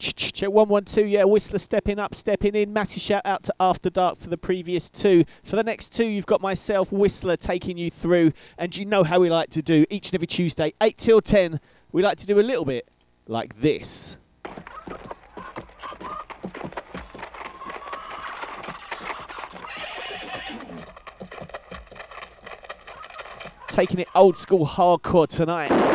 Check 112, yeah, Whistler stepping up, stepping in. Massive shout out to After Dark for the previous two. For the next two, you've got myself, Whistler, taking you through. And you know how we like to do each and every Tuesday, 8 till 10. We like to do a little bit like this. Taking it old school hardcore tonight.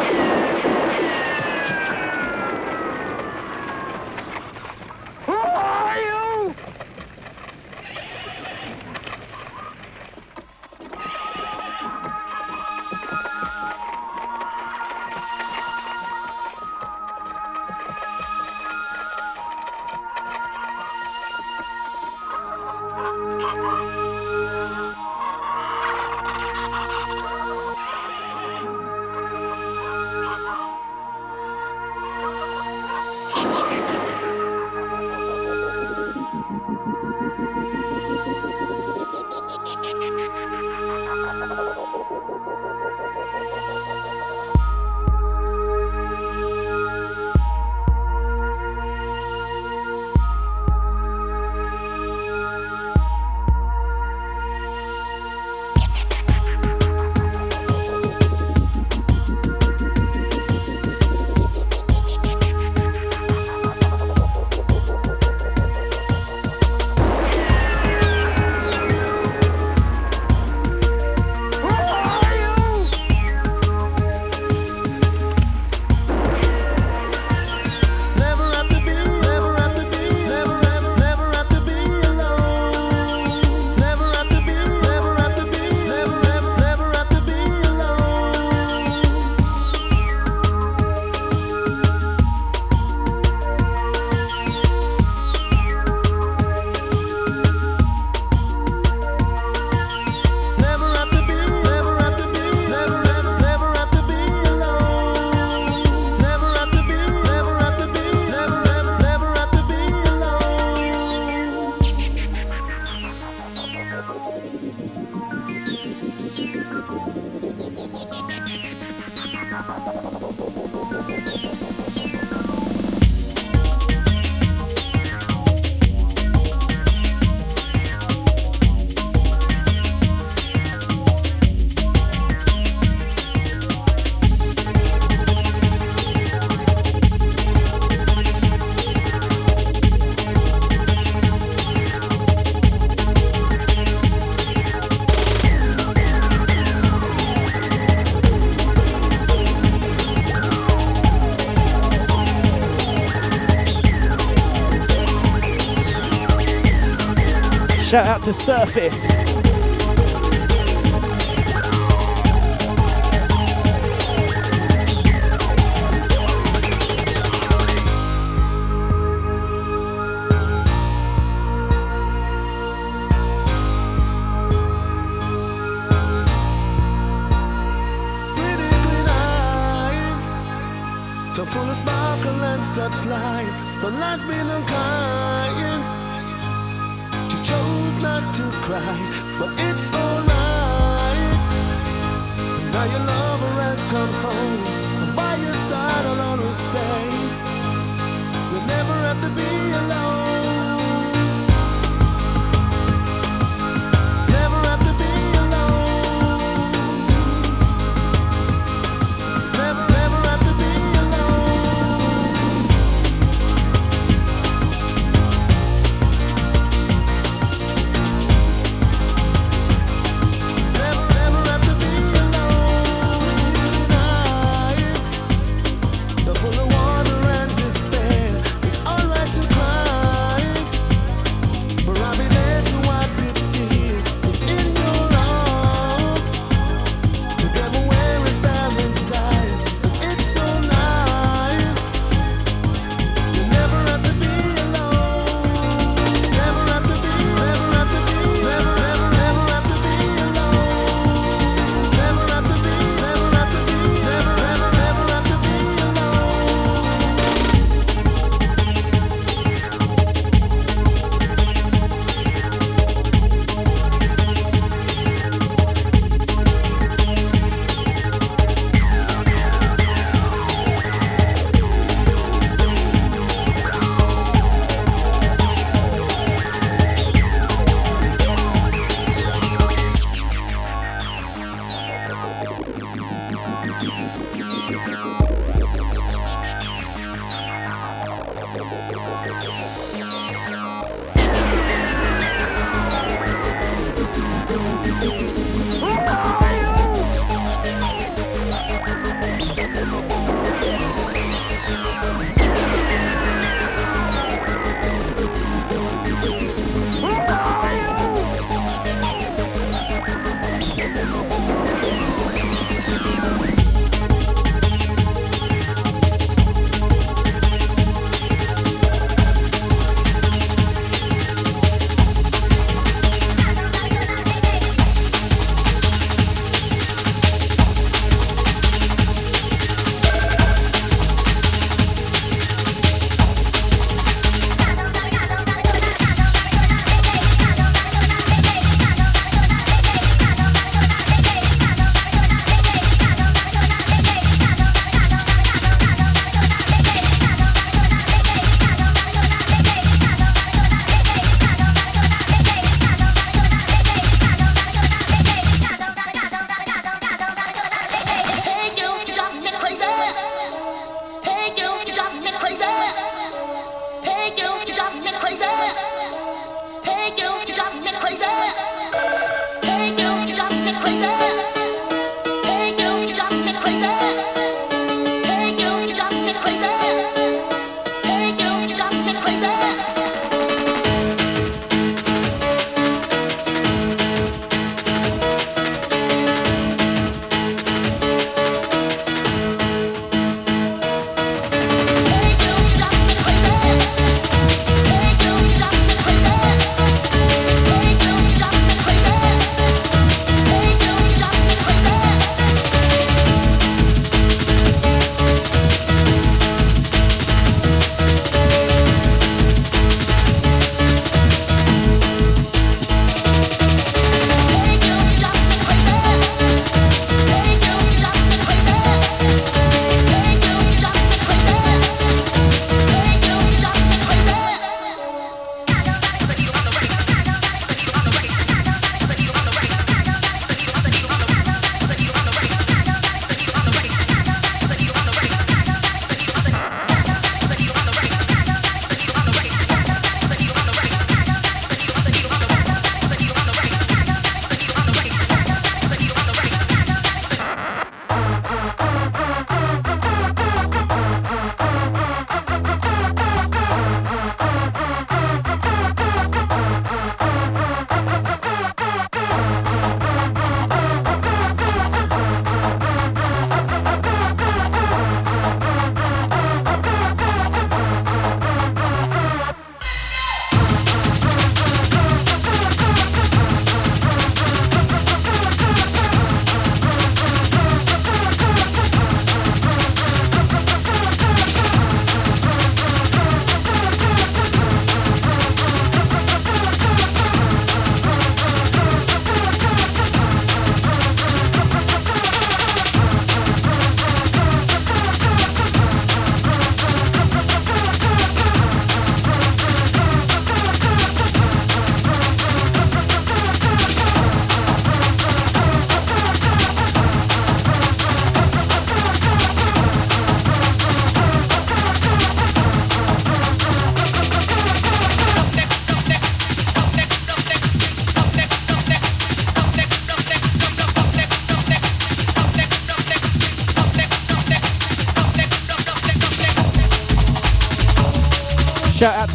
To Surface. Lover has come home. By your side, I'll always stay. You'll never have to be alone.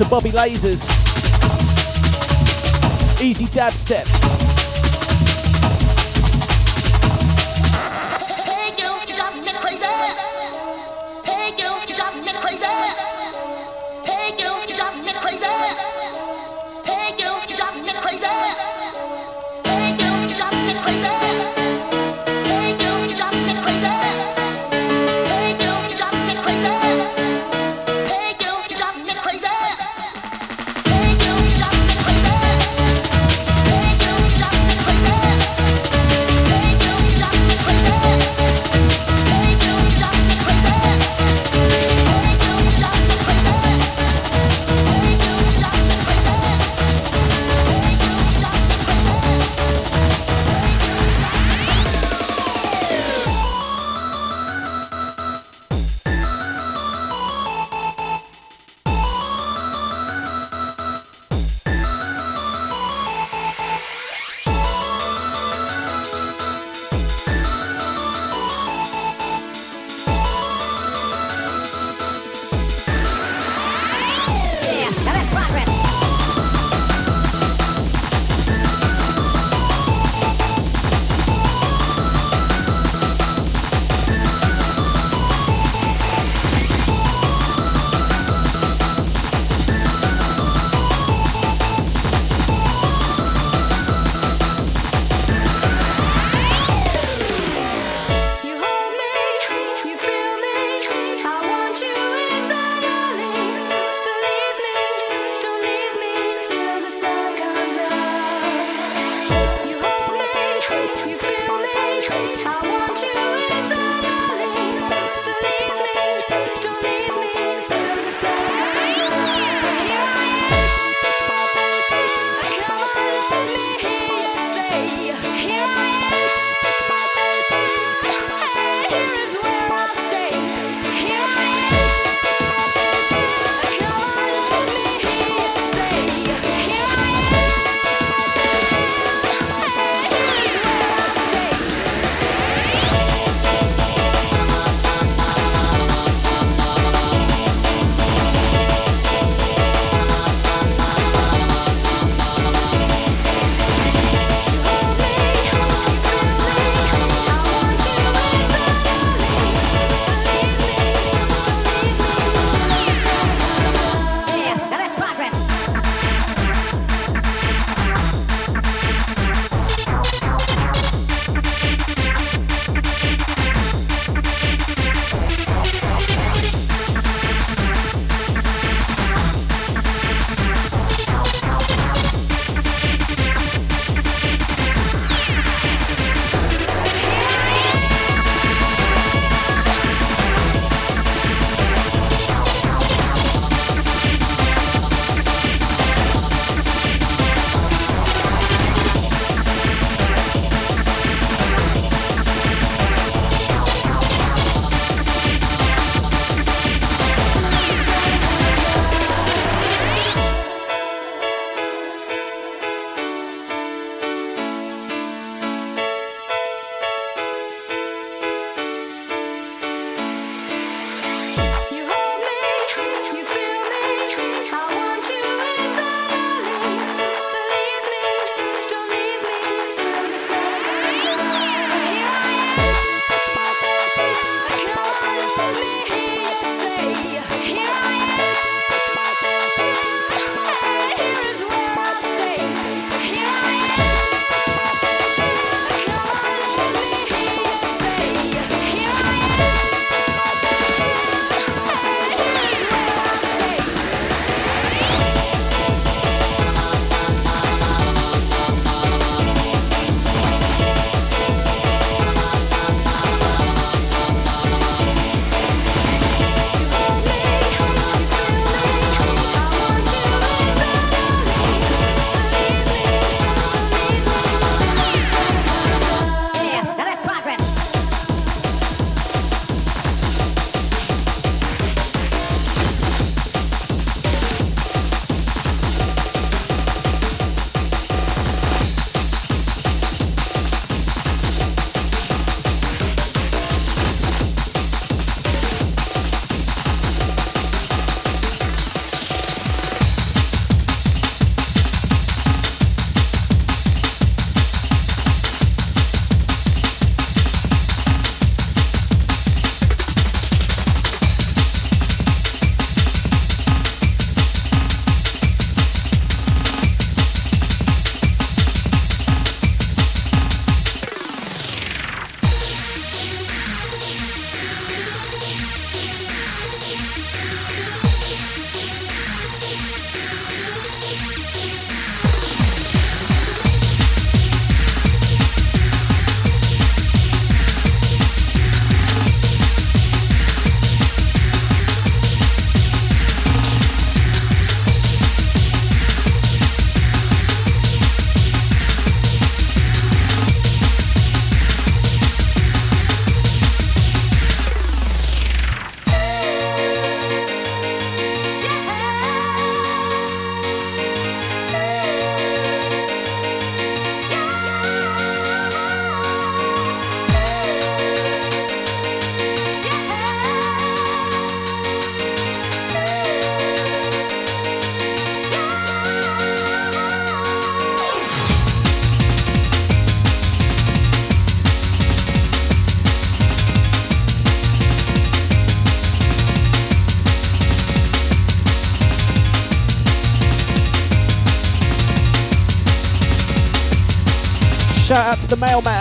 To Bobby Lasers. Easy dab step. Mailman.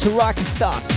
Out to Riker Star.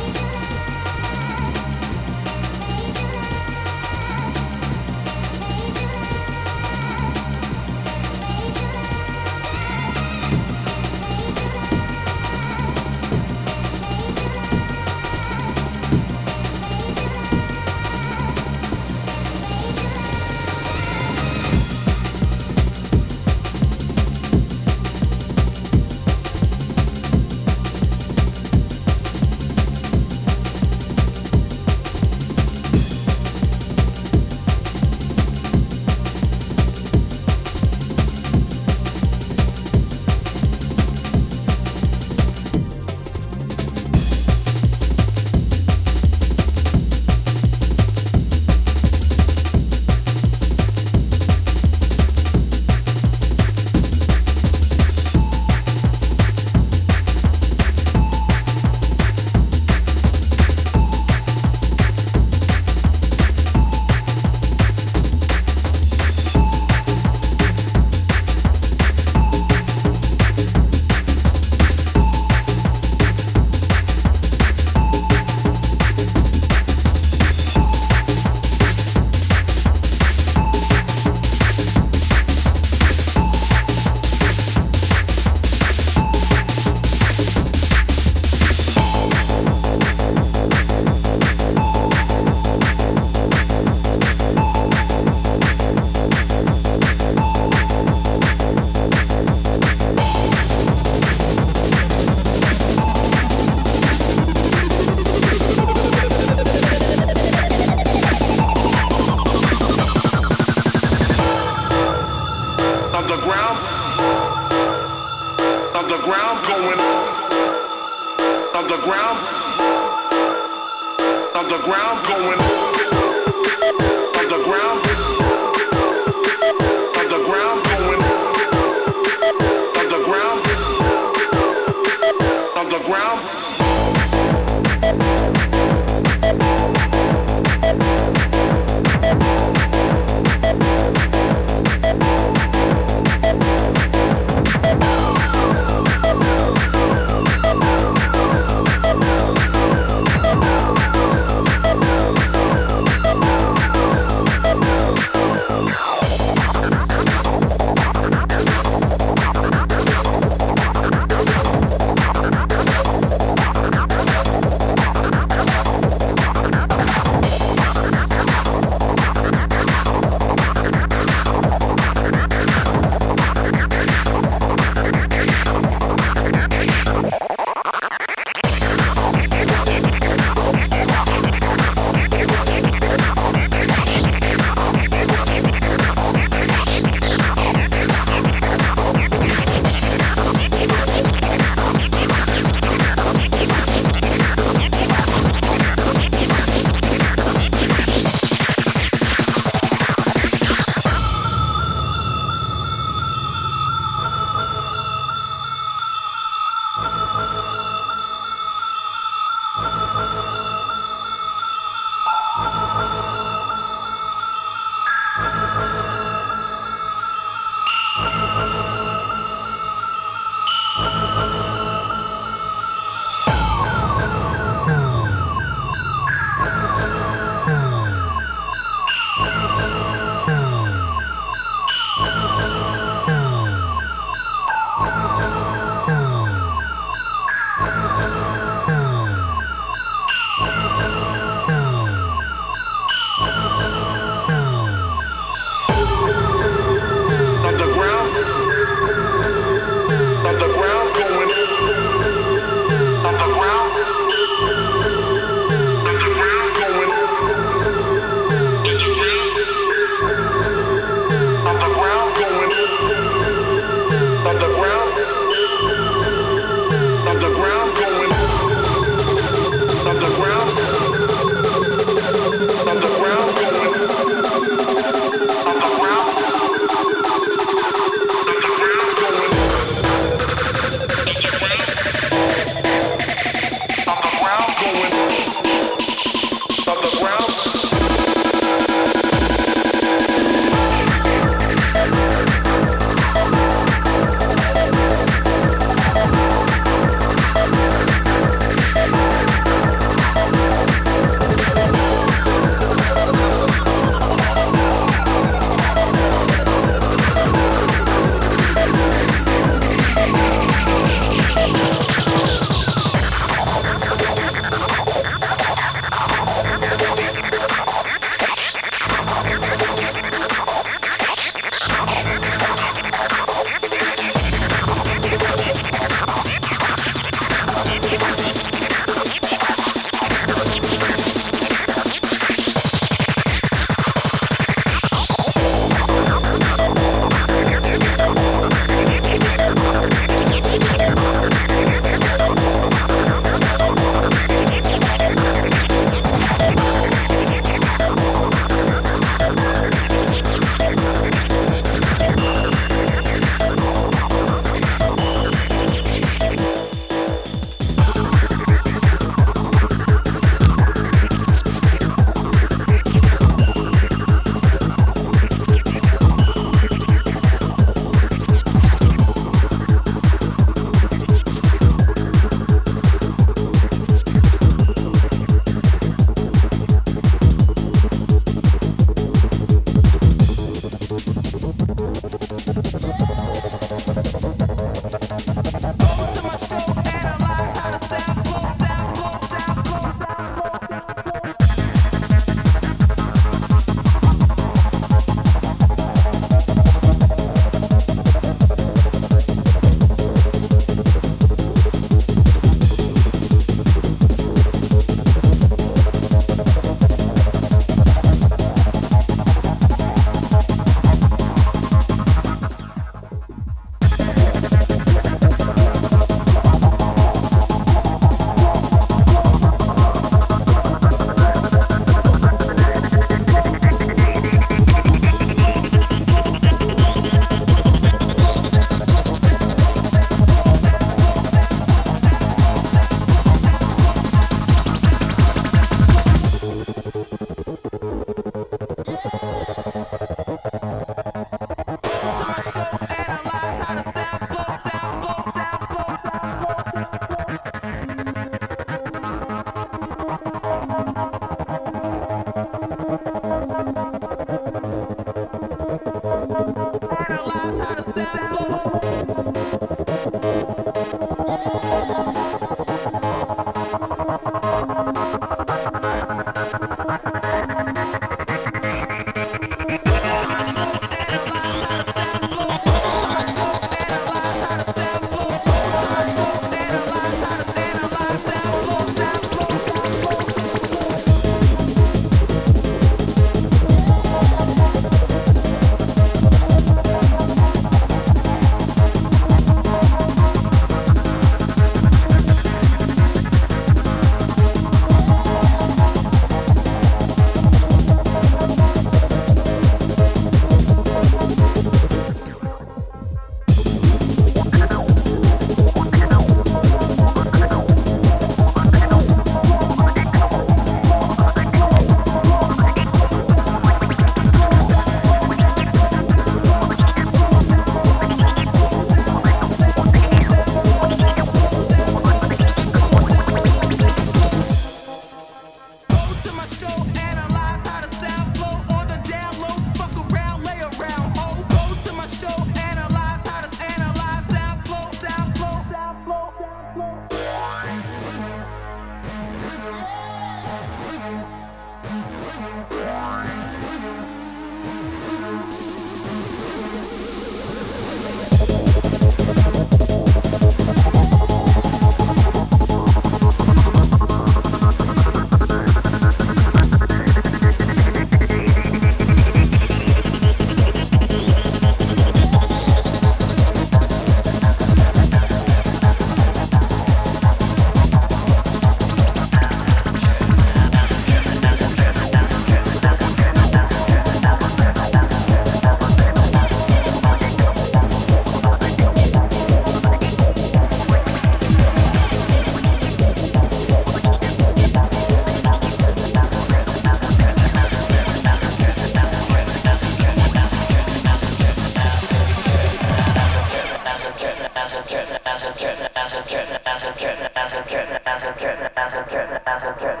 I'm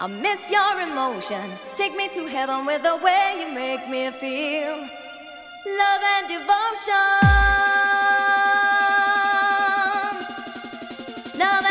I miss your emotion. Take me to heaven with the way you make me feel. Love and devotion. Love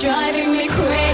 driving me crazy.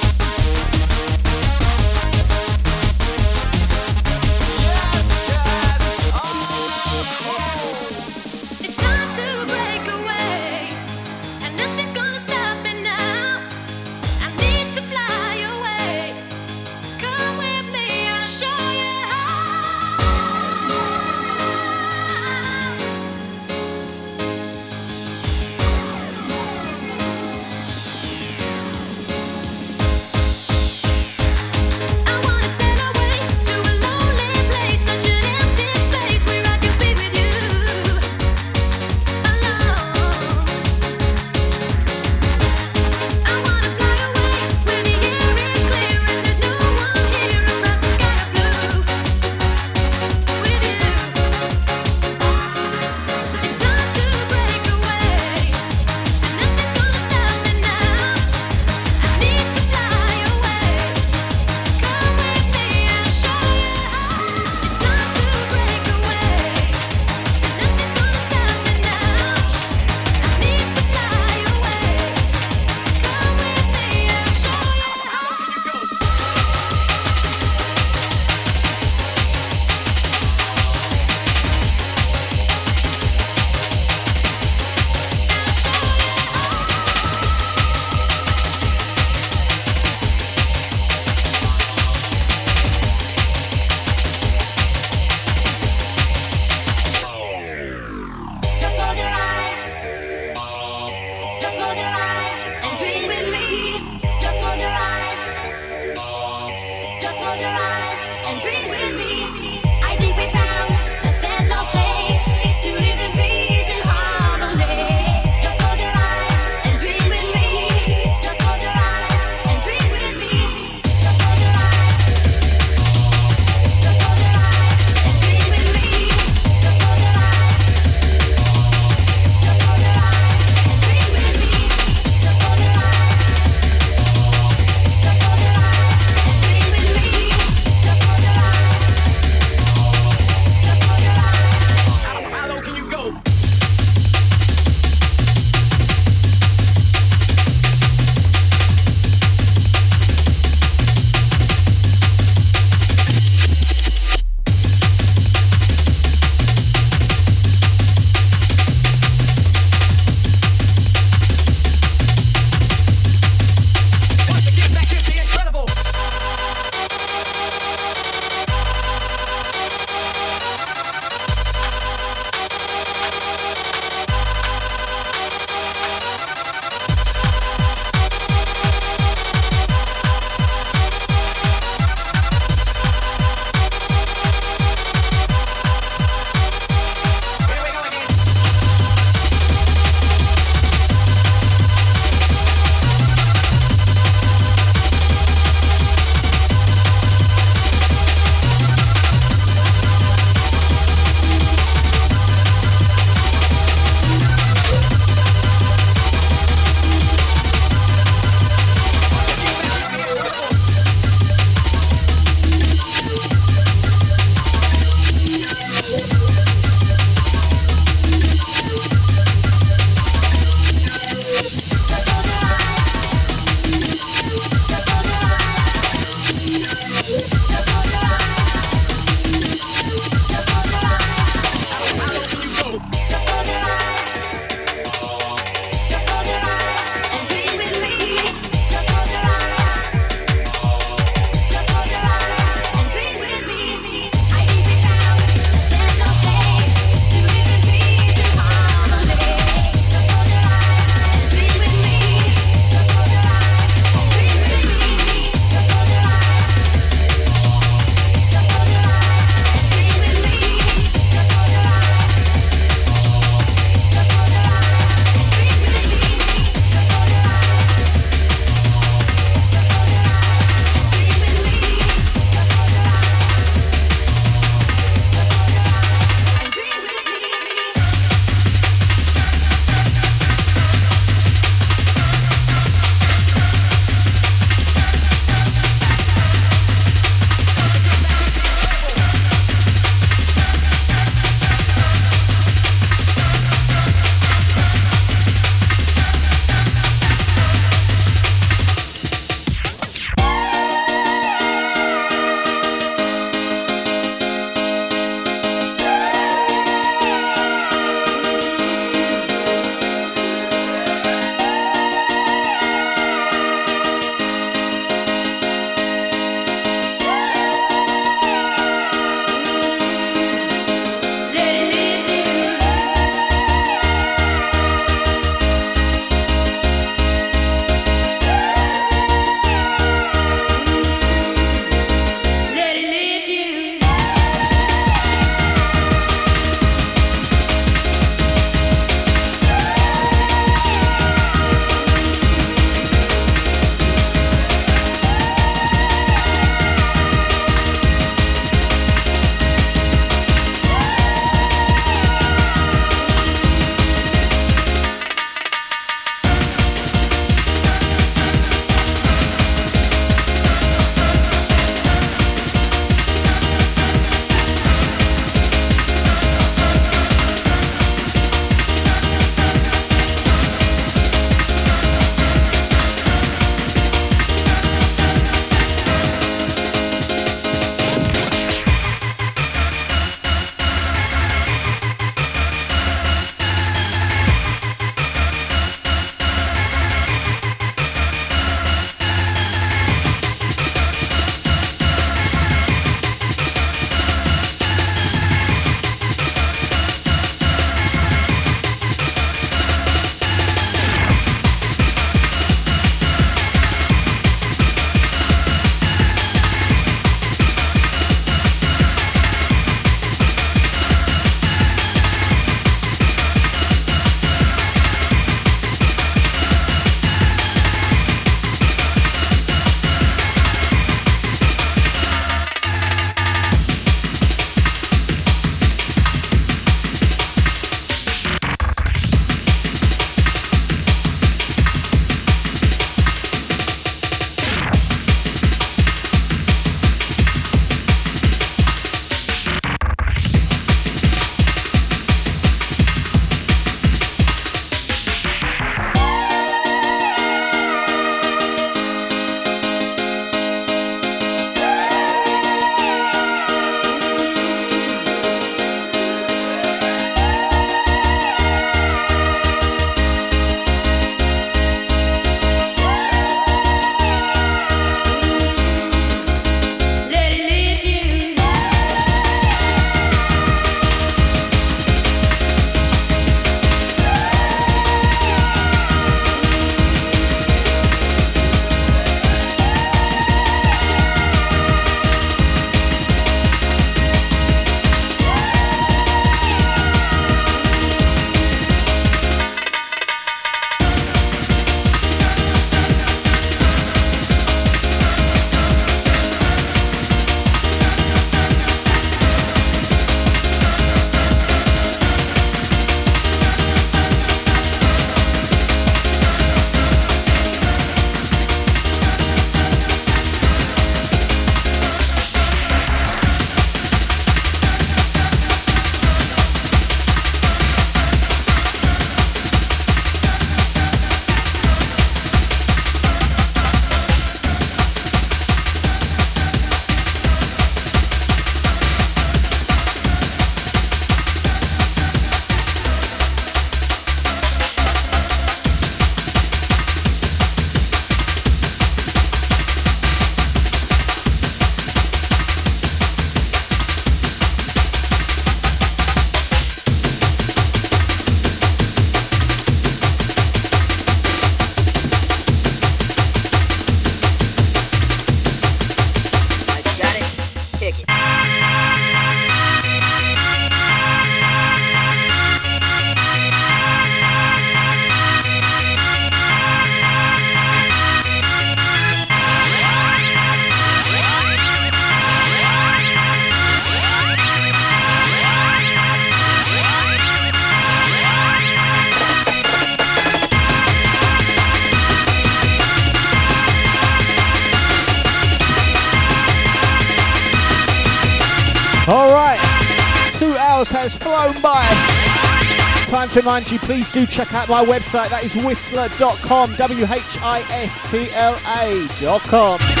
Remind you, please do check out my website. That is whistla.com, W H I S T L A.com.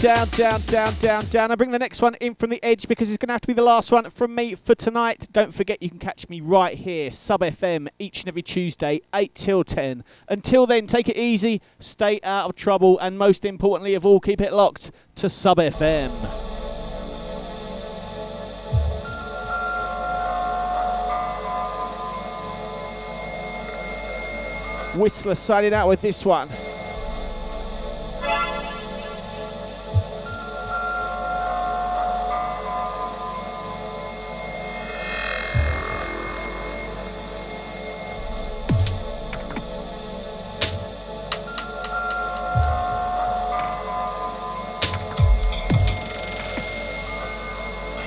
down, down, down, down, down. I bring the next one in from the edge because it's going to have to be the last one from me for tonight. Don't forget, you can catch me right here, Sub FM, each and every Tuesday, 8 till 10. Until then, take it easy, stay out of trouble, and most importantly of all, keep it locked to Sub FM. Whistla signing out with this one.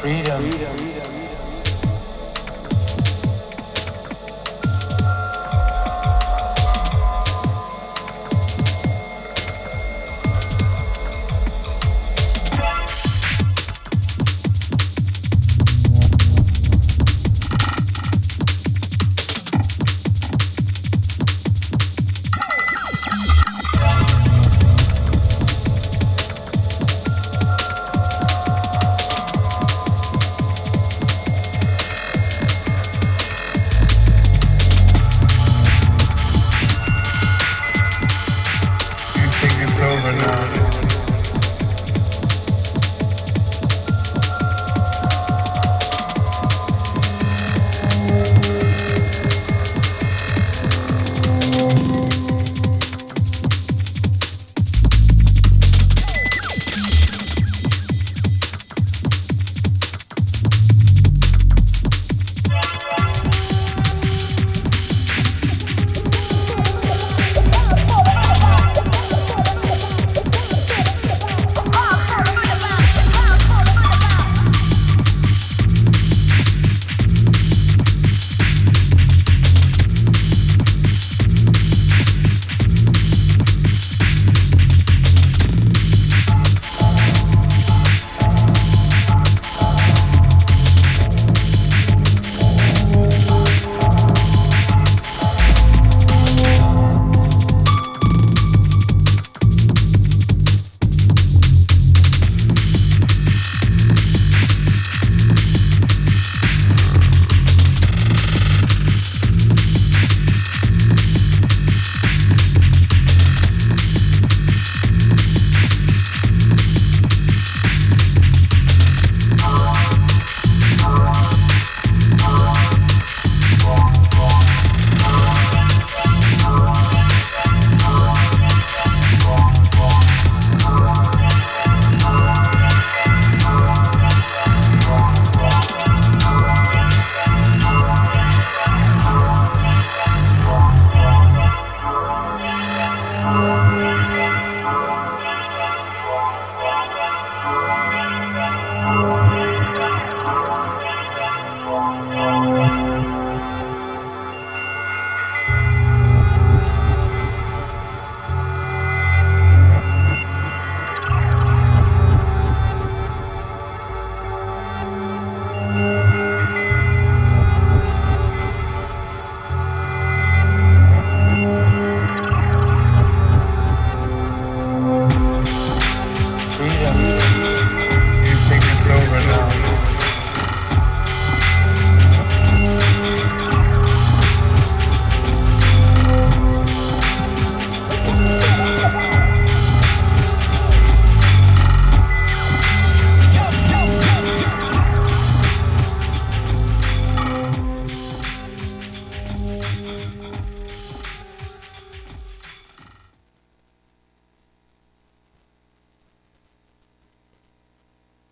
Freedom.